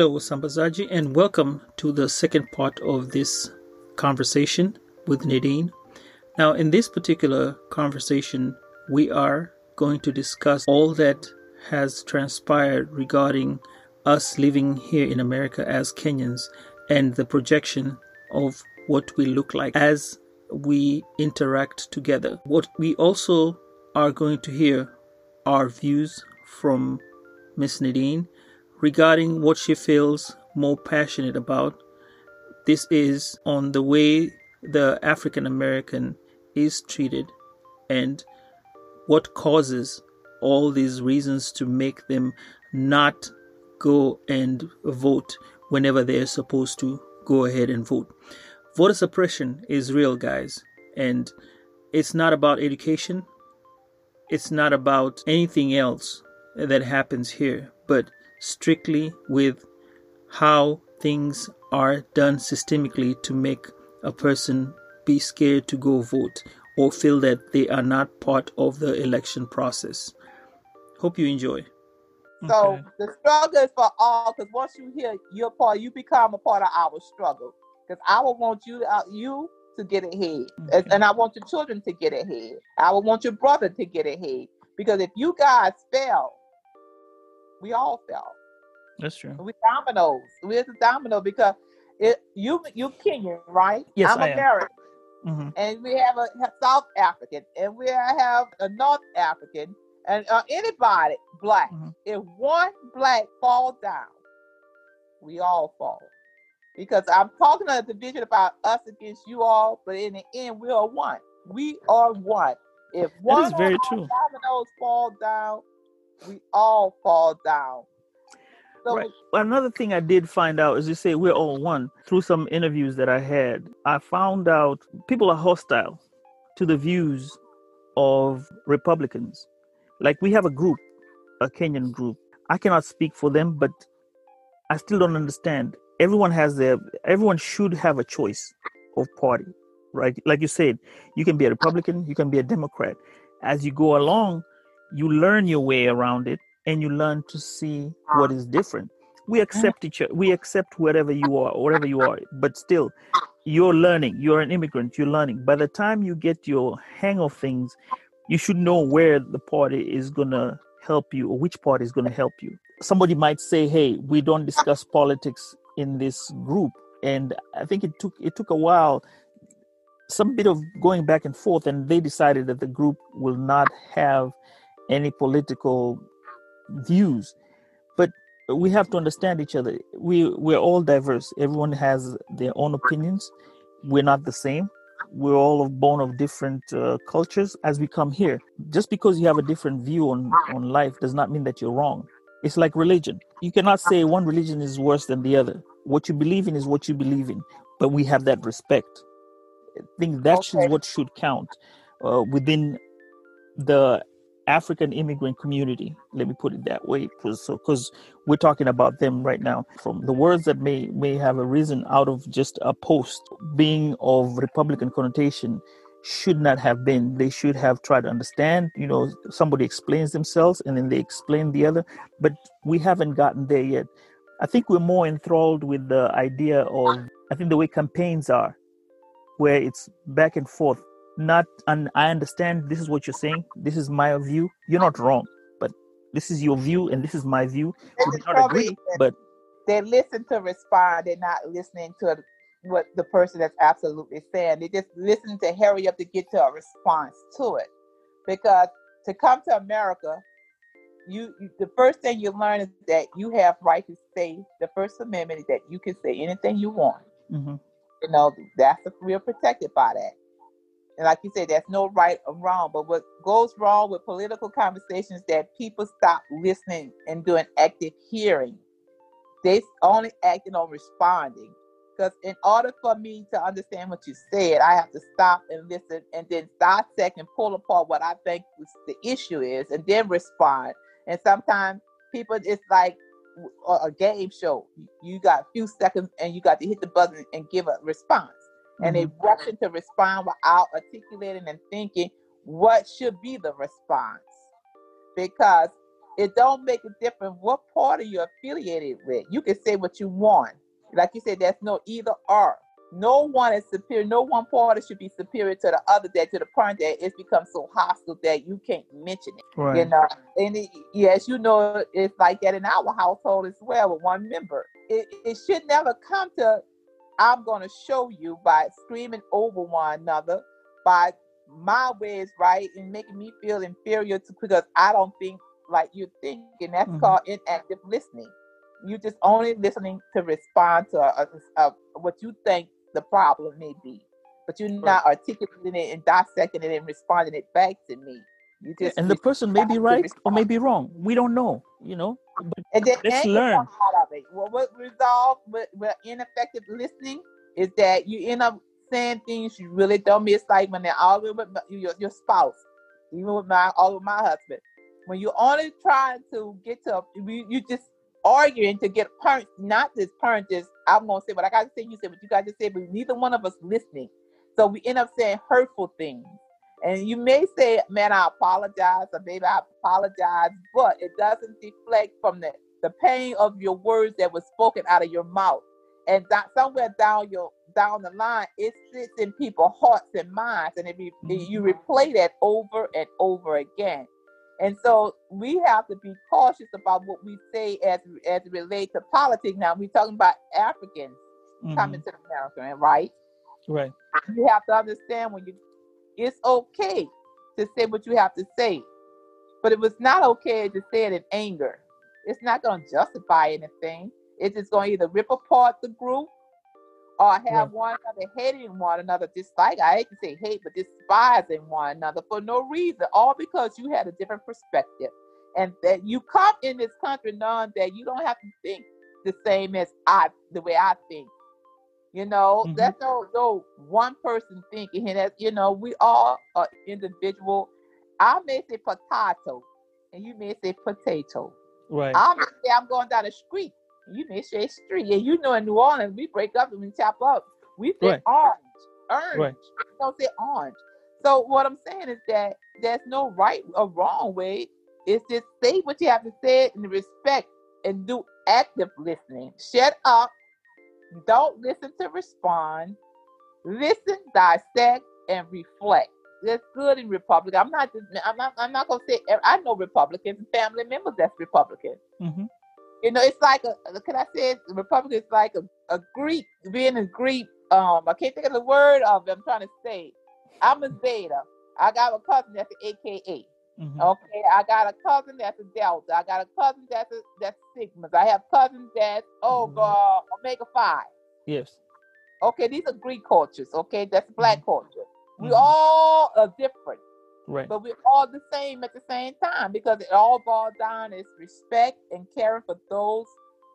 Hello, Sambazaji, and welcome to the second part of this conversation with Nadine. Now, in this particular conversation, we are going to discuss all that has transpired regarding us living here in America as Kenyans and the projection of what we look like as we interact together. What we also are going to hear are views from Miss Nadine regarding what she feels more passionate about. This is on the way the African American is treated and what causes all these reasons to make them not go and vote whenever they're supposed to go ahead and vote. Voter suppression is real, guys, and it's not about education, it's not about anything else that happens here, but strictly with how things are done systemically to make a person be scared to go vote or feel that they are not part of the election process. Hope you enjoy. So okay. the struggle is for all because once you hear your part, you become a part of our struggle. Because I will want you uh, you to get ahead, okay. and I want your children to get ahead. I will want your brother to get ahead. Because if you guys fail, we all fell. That's true. We dominoes. We're the domino because it you you Kenyan, right? Yes, I'm I American. Mm-hmm. And we have a South African, and we have a North African, and uh, anybody black. Mm-hmm. If one black falls down, we all fall. Because I'm talking a division about us against you all, but in the end, we are one. We are one. If one that is very true. dominoes fall down, we all fall down. So right. Another thing I did find out, as you say, we're all one. Through some interviews that I had, I found out people are hostile to the views of Republicans. Like we have a group, a Kenyan group. I cannot speak for them, but I still don't understand. Everyone has their, everyone should have a choice of party, right? Like you said, you can be a Republican, you can be a Democrat. As you go along, you learn your way around it and you learn to see what is different. We accept each other we accept wherever you are wherever you are but still you're learning you're an immigrant you're learning. By the time you get your hang of things you should know where the party is going to help you or which party is going to help you. Somebody might say hey we don't discuss politics in this group and i think it took it took a while some bit of going back and forth and they decided that the group will not have any political views. But we have to understand each other. We we're all diverse. Everyone has their own opinions. We're not the same. We're all born of different uh, cultures as we come here. Just because you have a different view on on life does not mean that you're wrong. It's like religion. You cannot say one religion is worse than the other. What you believe in is what you believe in. But we have that respect. I think that's okay. what should count uh, within the African immigrant community. Let me put it that way, because we're talking about them right now. From the words that may may have arisen out of just a post being of Republican connotation should not have been. They should have tried to understand. You know, somebody explains themselves and then they explain the other, but we haven't gotten there yet. I think we're more enthralled with the idea of I think the way campaigns are, where it's back and forth not and i understand this is what you're saying. This is my view. You're not wrong but this is your view and this is my view. We do not agree but they listen to respond. They're not listening to what the person that's absolutely saying. They just listen to hurry up to get to a response to it. Because to come to america you, you, the first thing you learn is that you have right to say the First Amendment is that you can say anything you want. Mm-hmm. You know that's a, we're protected by that. And like you said, there's no right or wrong. But what goes wrong with political conversations that people stop listening and doing active hearing. They only acting on responding. Because in order for me to understand what you said, I have to stop and listen and then dissect and pull apart what I think the issue is and then respond. And sometimes people, it's like a game show. You got a few seconds and you got to hit the button and give a response. Mm-hmm. And they mm-hmm. rushing to respond without articulating and thinking what should be the response. Because it don't make a difference what party you're affiliated with. You can say what you want like you said, there's no either or. No one is superior. No one party should be superior to the other. That to the point that it's become so hostile that you can't mention it. Right. You know, and it, yes, you know, it's like that in our household as well with one member. It, it should never come to I'm going to show you by screaming over one another, by my way is right and making me feel inferior to because I don't think like you think, and that's mm-hmm. called inactive listening you just only listening to respond to a, a, a, what you think the problem may be, but you're not articulating it and dissecting it and responding it back to me. You just and the person may be right or may be wrong. We don't know, you know. But and then let's learn. It. Well, what resolve with, ineffective listening is that you end up saying things you really don't miss, like when they're arguing with your, your spouse, even with my all with my husband. When you're only trying to get to, you, you just arguing to get parents, not this parent is, I'm gonna say what I gotta say, you say what you gotta say, but neither one of us listening. So we end up saying hurtful things. And you may say, man, I apologize, or maybe I apologize, but it doesn't deflect from the, the pain of your words that was spoken out of your mouth. And that somewhere down your down the line, it sits in people's hearts and minds. And if you, mm-hmm. you replay that over and over again. And so we have to be cautious about what we say as as it relates to politics. Now we're talking about Africans mm-hmm. coming to America, right? Right. You have to understand when you it's okay to say what you have to say. But it was not okay to say it in anger. It's not going to justify anything. It's just going to either rip apart the group or have yeah. one another hating one another, just like I hate to say hate, but despising one another for no reason, all because you had a different perspective. And that you come in this country knowing that you don't have to think the same as I the way I think. You know, mm-hmm. that's no no one person thinking and that you know, we all are individual. I may say potato and you may say potato. Right. I may say I'm going down the street you may say street. And you know in New Orleans, we break up and we tap up. We say right. orange. Orange. Right. We don't say orange. So what I'm saying is that there's no right or wrong way. It's just say what you have to say in respect and do active listening. Shut up. Don't listen to respond. Listen, dissect, and reflect. That's good in Republican. I'm not. I'm not. I'm not gonna say. I know Republicans and family members that's Republican. Mm-hmm. You know, it's like a can I say it? Republican is like a, a Greek being a Greek. Um, I can't think of the word of it. I'm trying to say. I'm a Zeta. I got a cousin that's an AKA. Mm-hmm. Okay, I got a cousin that's a Delta. I got a cousin that's a that's Sigmas. I have cousins that's oh mm-hmm. god Omega Phi. Yes. Okay, these are Greek cultures. Okay, that's Black mm-hmm. culture. We mm-hmm. all are different. Right. But we're all the same at the same time because it all boils down is respect and caring for those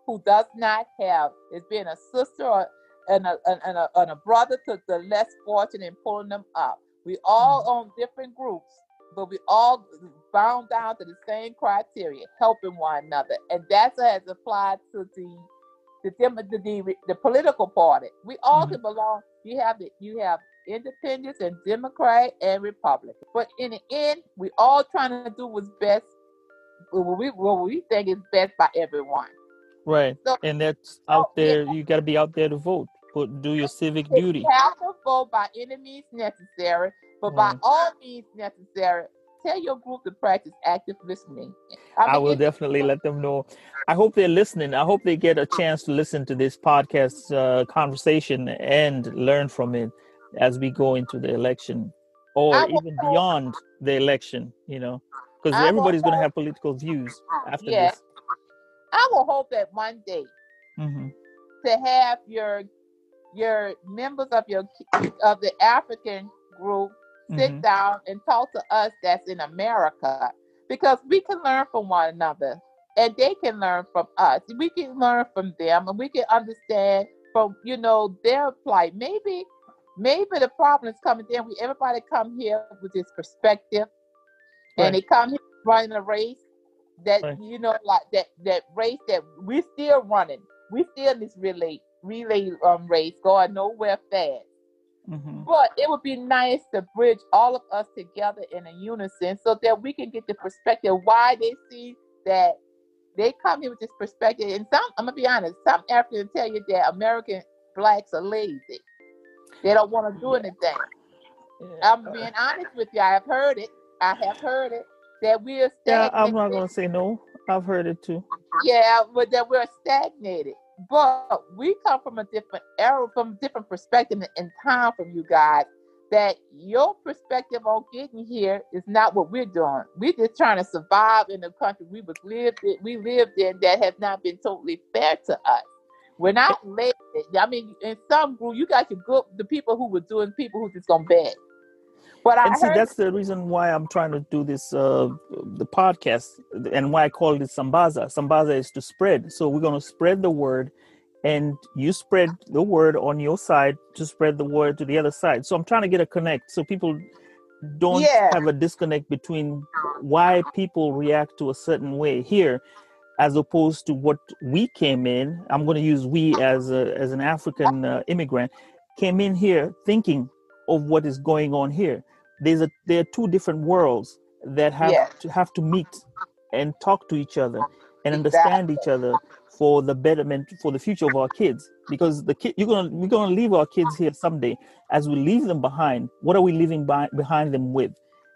who does not have. It's being a sister or, and, a, and, a, and a brother to the less fortunate and pulling them up. We all mm-hmm. on different groups, but we all bound down to the same criteria, helping one another. And that's as applied to the the, the, the, the political party. We all mm-hmm. can belong. You have it. You have independents and Democrat and Republican. But in the end, we all trying to do what's best, what we, what we think is best by everyone. Right. So, and that's out there. You got to be out there to vote. Put, do your civic you duty. have to vote by any means necessary, but right. by all means necessary, tell your group to practice active listening. I, mean, I will definitely let them know. I hope they're listening. I hope they get a chance to listen to this podcast uh, conversation and learn from it as we go into the election or even beyond the election, you know, because everybody's going to have political views after yeah, this. I will hope that one day mm-hmm. to have your your members of your of the African group sit mm-hmm. down and talk to us that's in America because we can learn from one another and they can learn from us. We can learn from them and we can understand from you know their plight. Maybe maybe the problem is coming there. We everybody come here with this perspective right. and they come here running a race that right. you know like that that race that we're still running. We still in this relay relay um race going nowhere fast. Mm-hmm. But it would be nice to bridge all of us together in a unison so that we can get the perspective why they see that they come here with this perspective. And some, I'm gonna be honest, some Africans tell you that American blacks are lazy. They don't want to do anything. I'm uh. being honest with you. I have heard it. I have heard it that we're stagnated. Yeah, I'm not gonna say no. I've heard it too. Yeah, but that we're stagnated. But we come from a different era, from a different perspective in time from you guys. That your perspective on getting here is not what we're doing. We're just trying to survive in the country we was lived in, we lived in that has not been totally fair to us. We're not lazy. I mean, in some group, you got your good the people who were doing people who just gonna beg. But and I see, that's the reason why I'm trying to do this, uh, the podcast, and why I call it Sambaza. Sambaza is to spread. So we're going to spread the word, and you spread the word on your side to spread the word to the other side. So I'm trying to get a connect, so people don't yeah. have a disconnect between why people react to a certain way here as opposed to what we came in i'm going to use we as a, as an african uh, immigrant came in here thinking of what is going on here. There's a there are two different worlds that have to have to meet and talk to each other and understand exactly. each other for the betterment for the future of our kids. Because the kid you're gonna we're gonna leave our kids here someday. As we leave them behind what are we leaving by, behind them with?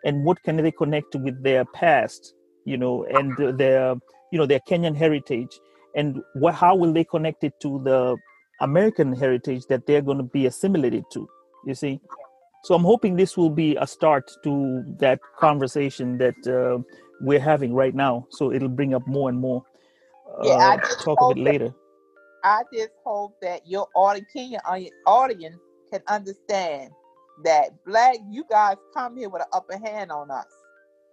And what can they connect with their past you know and their you know their kenyan heritage and what, how will they connect it to the american heritage that they're going to be assimilated to you see so I'm hoping this will be a start to that conversation that uh, we're having right now. So it'll bring up more and more. Uh, yeah, I just talk of it later. I just hope that your audience, audience can understand that black, you guys come here with an upper hand on us.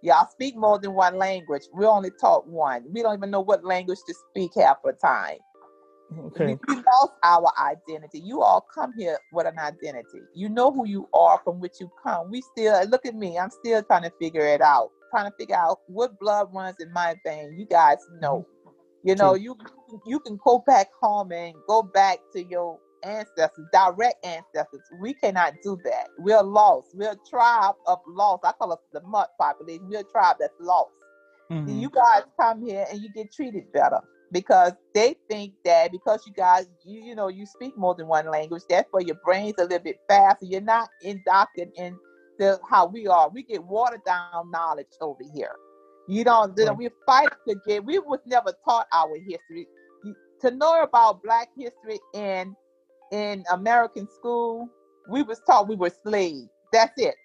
Y'all speak more than one language. We only talk one. We don't even know what language to speak half the time. Okay. We lost our identity. You all come here with an identity. You know who you are from which you come. We still look at me. I'm still trying to figure it out. Trying to figure out what blood runs in my vein. You guys mm-hmm. know. You know, you you can go back home and go back to your ancestors, direct ancestors. We cannot do that. We're lost. We're a tribe of lost. I call us the mud population. We're a tribe that's lost. Mm-hmm. You guys come here and you get treated better because they think that because you guys you you know you speak more than one language that's for your brains a little bit faster you're not indoctrinated in the how we are we get watered down knowledge over here you don't right. we fight to get we was never taught our history to know about black history in in american school we was taught we were slaves that's it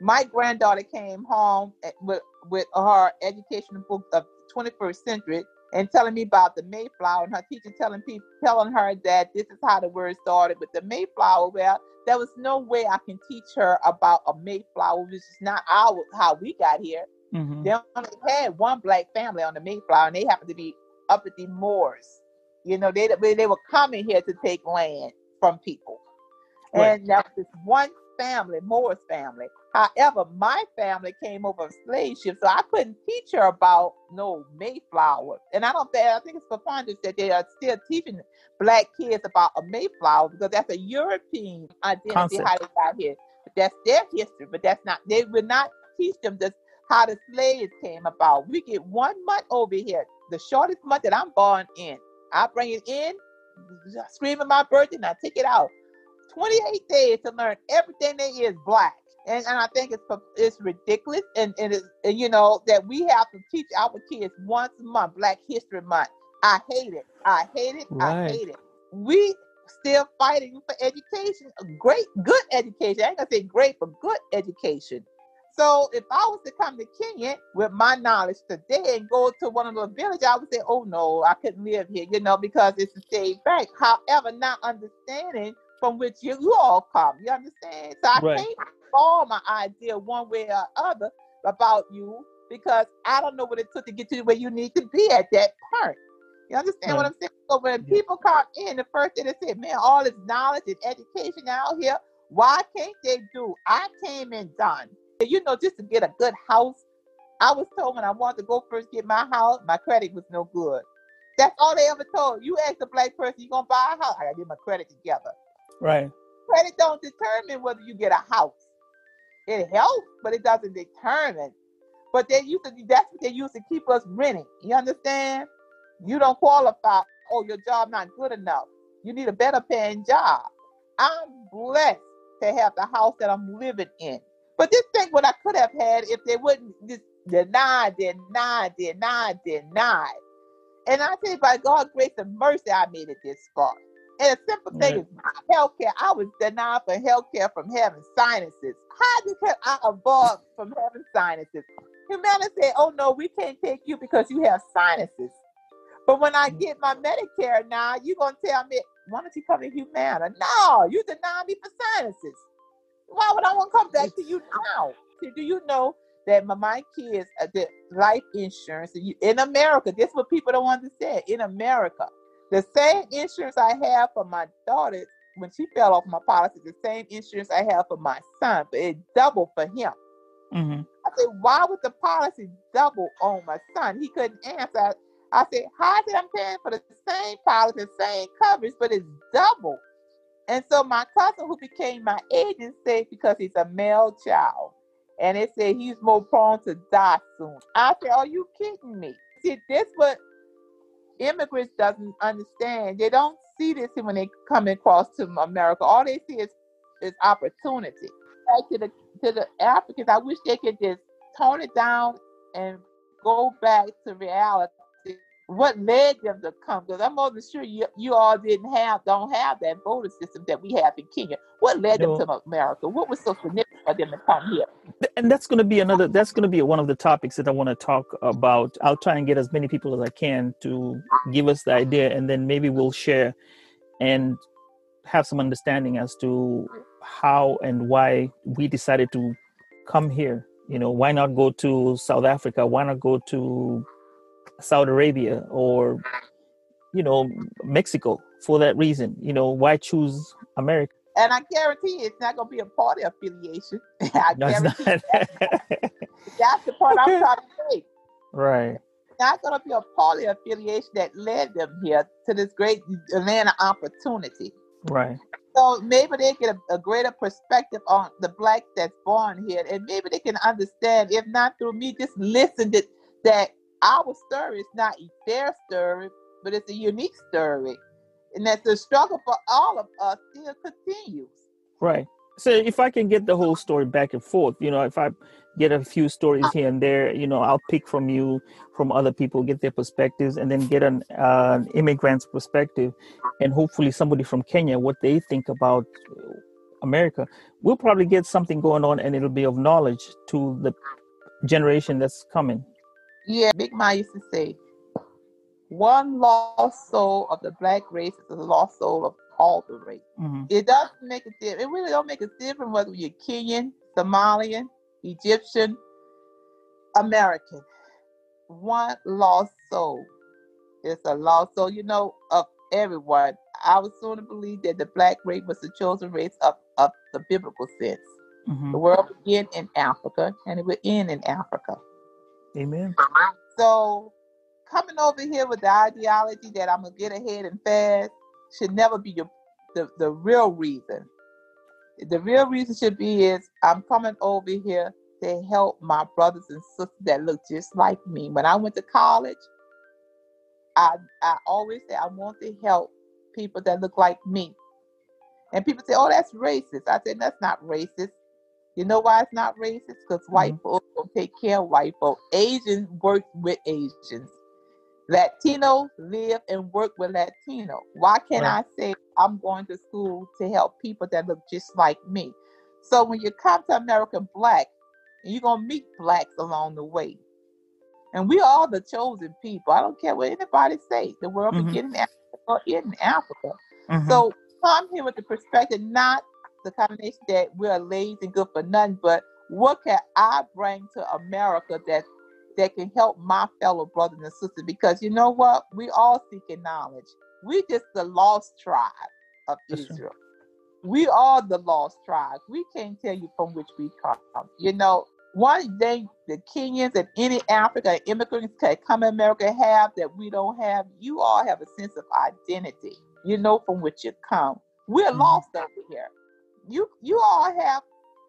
my granddaughter came home with with her educational book of 21st century and telling me about the Mayflower and her teacher telling people telling her that this is how the word started with the Mayflower. Well, there was no way I can teach her about a Mayflower, which is not our how we got here. Mm-hmm. They only had one black family on the Mayflower, and they happened to be up at the Moors. You know, they they were coming here to take land from people, right. and that was this one family, Moore's family. However, my family came over a slave ship, so I couldn't teach her about no Mayflower. And I don't think I think it's preponderance that they are still teaching black kids about a Mayflower because that's a European identity Concept. how they got here. But that's their history, but that's not they will not teach them this how the slaves came about. We get one month over here, the shortest month that I'm born in. I bring it in, screaming my birthday, and I take it out. 28 days to learn everything that is black. And, and I think it's it's ridiculous, and and, it's, and you know that we have to teach our kids once a month Black History Month. I hate it. I hate it. Right. I hate it. We still fighting for education, great, good education. I ain't gonna say great, but good education. So if I was to come to Kenya with my knowledge today and go to one of the villages, I would say, "Oh no, I couldn't live here," you know, because it's a state bank. However, not understanding from which you, you all come, you understand? So I right. can't form my idea one way or other about you because I don't know what it took to get you where you need to be at that point. You understand right. what I'm saying? So when yeah. people come in, the first thing they say, "Man, all this knowledge and education out here, why can't they do?" I came in done you know, just to get a good house. I was told when I wanted to go first get my house, my credit was no good. That's all they ever told. You ask a black person, you gonna buy a house? I gotta get my credit together. Right. Credit don't determine whether you get a house. It helps, but it doesn't determine. But they used to that's what they used to keep us renting. You understand? You don't qualify. Oh, your job not good enough. You need a better paying job. I'm blessed to have the house that I'm living in. But just think what I could have had if they wouldn't just deny, deny, deny, deny. And I say, by God's grace and mercy, I made it this far. And a simple thing is healthcare. I was denied for healthcare from having sinuses. How did I avoid from having sinuses? Humana said, "Oh no, we can't take you because you have sinuses." But when I mm. get my Medicare now, you're gonna tell me, "Why don't you come to Humana?" No, you deny me for sinuses. Why would I want to come back to you now? Do you know that my, kids, uh, the life insurance in America, this is what people don't understand. In America, the same insurance I have for my daughter when she fell off my policy, the same insurance I have for my son, but it doubled for him. Mm-hmm. I said, why would the policy double on my son? He couldn't answer. I said, how is it I'm paying for the same policy, same coverage, but it's double? And so my cousin, who became my agent, said because he's a male child, and they said he's more prone to die soon. I said, "Are you kidding me?" See, this what immigrants doesn't understand. They don't see this when they come across to America. All they see is is opportunity. Back to the to the Africans, I wish they could just tone it down and go back to reality what led them to come? Because I'm almost sure you you all didn't have don't have that voting system that we have in Kenya. What led no. them to America? What was so significant for them to come here? And that's going to be another. That's going to be one of the topics that I want to talk about. I'll try and get as many people as I can to give us the idea, and then maybe we'll share and have some understanding as to how and why we decided to come here. You know, why not go to South Africa? Why not go to Saudi Arabia or you know Mexico for that reason. You know why choose America? And I guarantee it's not going to be a party affiliation. I no, guarantee that. that's the part I'm trying to say. Right. It's not going to be a party affiliation that led them here to this great Atlanta opportunity. Right. So maybe they get a, a, greater perspective on the black that's born here, and maybe they can understand, if not through me, just listen to that our story is not their story, but it's a unique story. And that the struggle for all of us still continues. Right. So if I can get the whole story back and forth, you know, if I get a few stories here and there, you know, I'll pick from you, from other people, get their perspectives, and then get an, uh, an immigrant's perspective, and hopefully somebody from Kenya what they think about America. We'll probably get something going on, and it'll be of knowledge to the generation that's coming. Yeah, Big Ma used to say, one lost soul of the black race is a lost soul of all the race. Mm-hmm. It doesn't make a difference. It really don't make a difference whether you're Kenyan, Somalian, Egyptian, American. One lost soul is a lost soul, you know, of everyone. I was soon to believe that the black race was the chosen race of, of the biblical sense. Mm-hmm. The world began in Africa and it will end in Africa. Amen. So coming over here with the ideology that I'm gonna get ahead and fast should never be your the, the real reason. The real reason should be is I'm coming over here to help my brothers and sisters that look just like me. When I went to college, I I always say I want to help people that look like me. And people say, "Oh, that's racist." I said, "That's not racist. You know why it's not racist? Because white mm-hmm. folks don't take care of white folks. Asians work with Asians. Latinos live and work with Latino. Why can't right. I say I'm going to school to help people that look just like me? So when you come to American Black, you're gonna meet blacks along the way. And we are the chosen people. I don't care what anybody say. The world mm-hmm. began in Africa in Africa. Mm-hmm. So come here with the perspective, not the combination that we're lazy and good for nothing, but what can I bring to America that that can help my fellow brothers and sisters? Because you know what? We all seeking knowledge. We just the lost tribe of That's Israel. We are the lost tribe. We can't tell you from which we come. You know, one thing the Kenyans and any African immigrants can come to America have that we don't have, you all have a sense of identity. You know from which you come. We're mm-hmm. lost over here. You you all have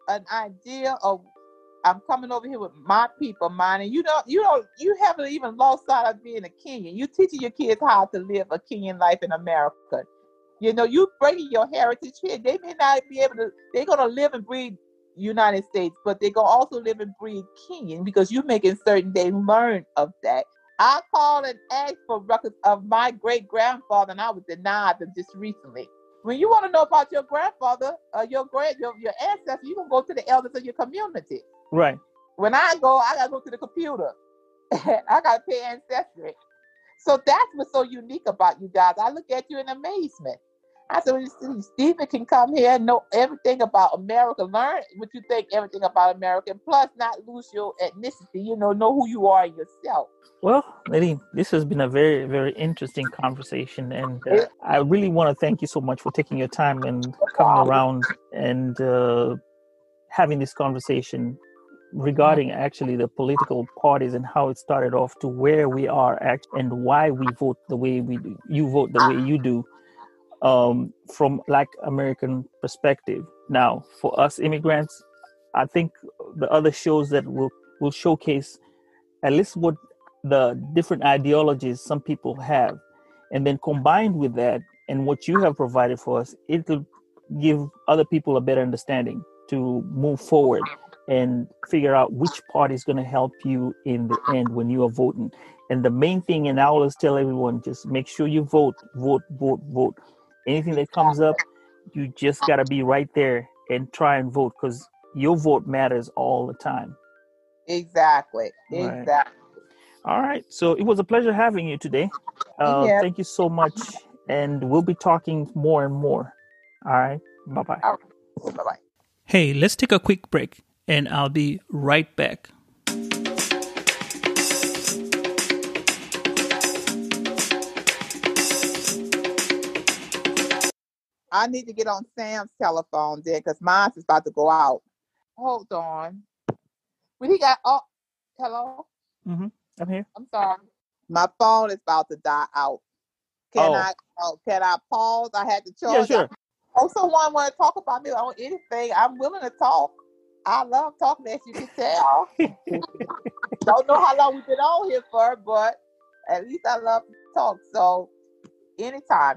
an idea of I'm coming over here with my people, mine, and you don't, you don't, you haven't even lost sight of being a Kenyan. You're teaching your kids how to live a Kenyan life in America. You know, you bringing your heritage here. They may not be able to. They're gonna live and breathe United States, but they're gonna also live and breathe Kenyan because you're making certain they learn of that. I called and asked for records of my great grandfather, and I was denied them just recently. When you want to know about your grandfather, uh, your grand, your, your ancestors, you can go to the elders of your community. Right. When I go, I gotta go to the computer. I gotta pay ancestry. So that's what's so unique about you guys. I look at you in amazement. I said, Stephen can come here and know everything about America, learn what you think everything about America, and plus not lose your ethnicity, you know, know who you are yourself. Well, Nadine, this has been a very, very interesting conversation, and uh, I really want to thank you so much for taking your time and coming around and uh, having this conversation regarding actually the political parties and how it started off to where we are at and why we vote the way we do. You vote the way you do um, from Black American perspective. Now, for us immigrants, I think the other shows that will will showcase at least what the different ideologies some people have. And then combined with that and what you have provided for us it'll give other people a better understanding to move forward and figure out which party is going to help you in the end when you are voting. And the main thing and i always tell everyone just make sure you vote vote vote vote anything that comes up you just got to be right there and try and vote because your vote matters all the time exactly exactly all right. So it was a pleasure having you today. Uh, yeah. Thank you so much. And we'll be talking more and more. All right. Bye bye. Bye bye. Hey, let's take a quick break and I'll be right back. I need to get on Sam's telephone then because mine is about to go out. Hold on. When he got oh hello? Mm-hmm. I'm here. I'm sorry. My phone is about to die out. Can oh. I oh, can I pause? I had to charge. Yeah, sure. Oh, someone want to talk about me on anything? I'm willing to talk. I love talking, as you can tell. Don't know how long we've been on here for, but at least I love to talk. So, anytime.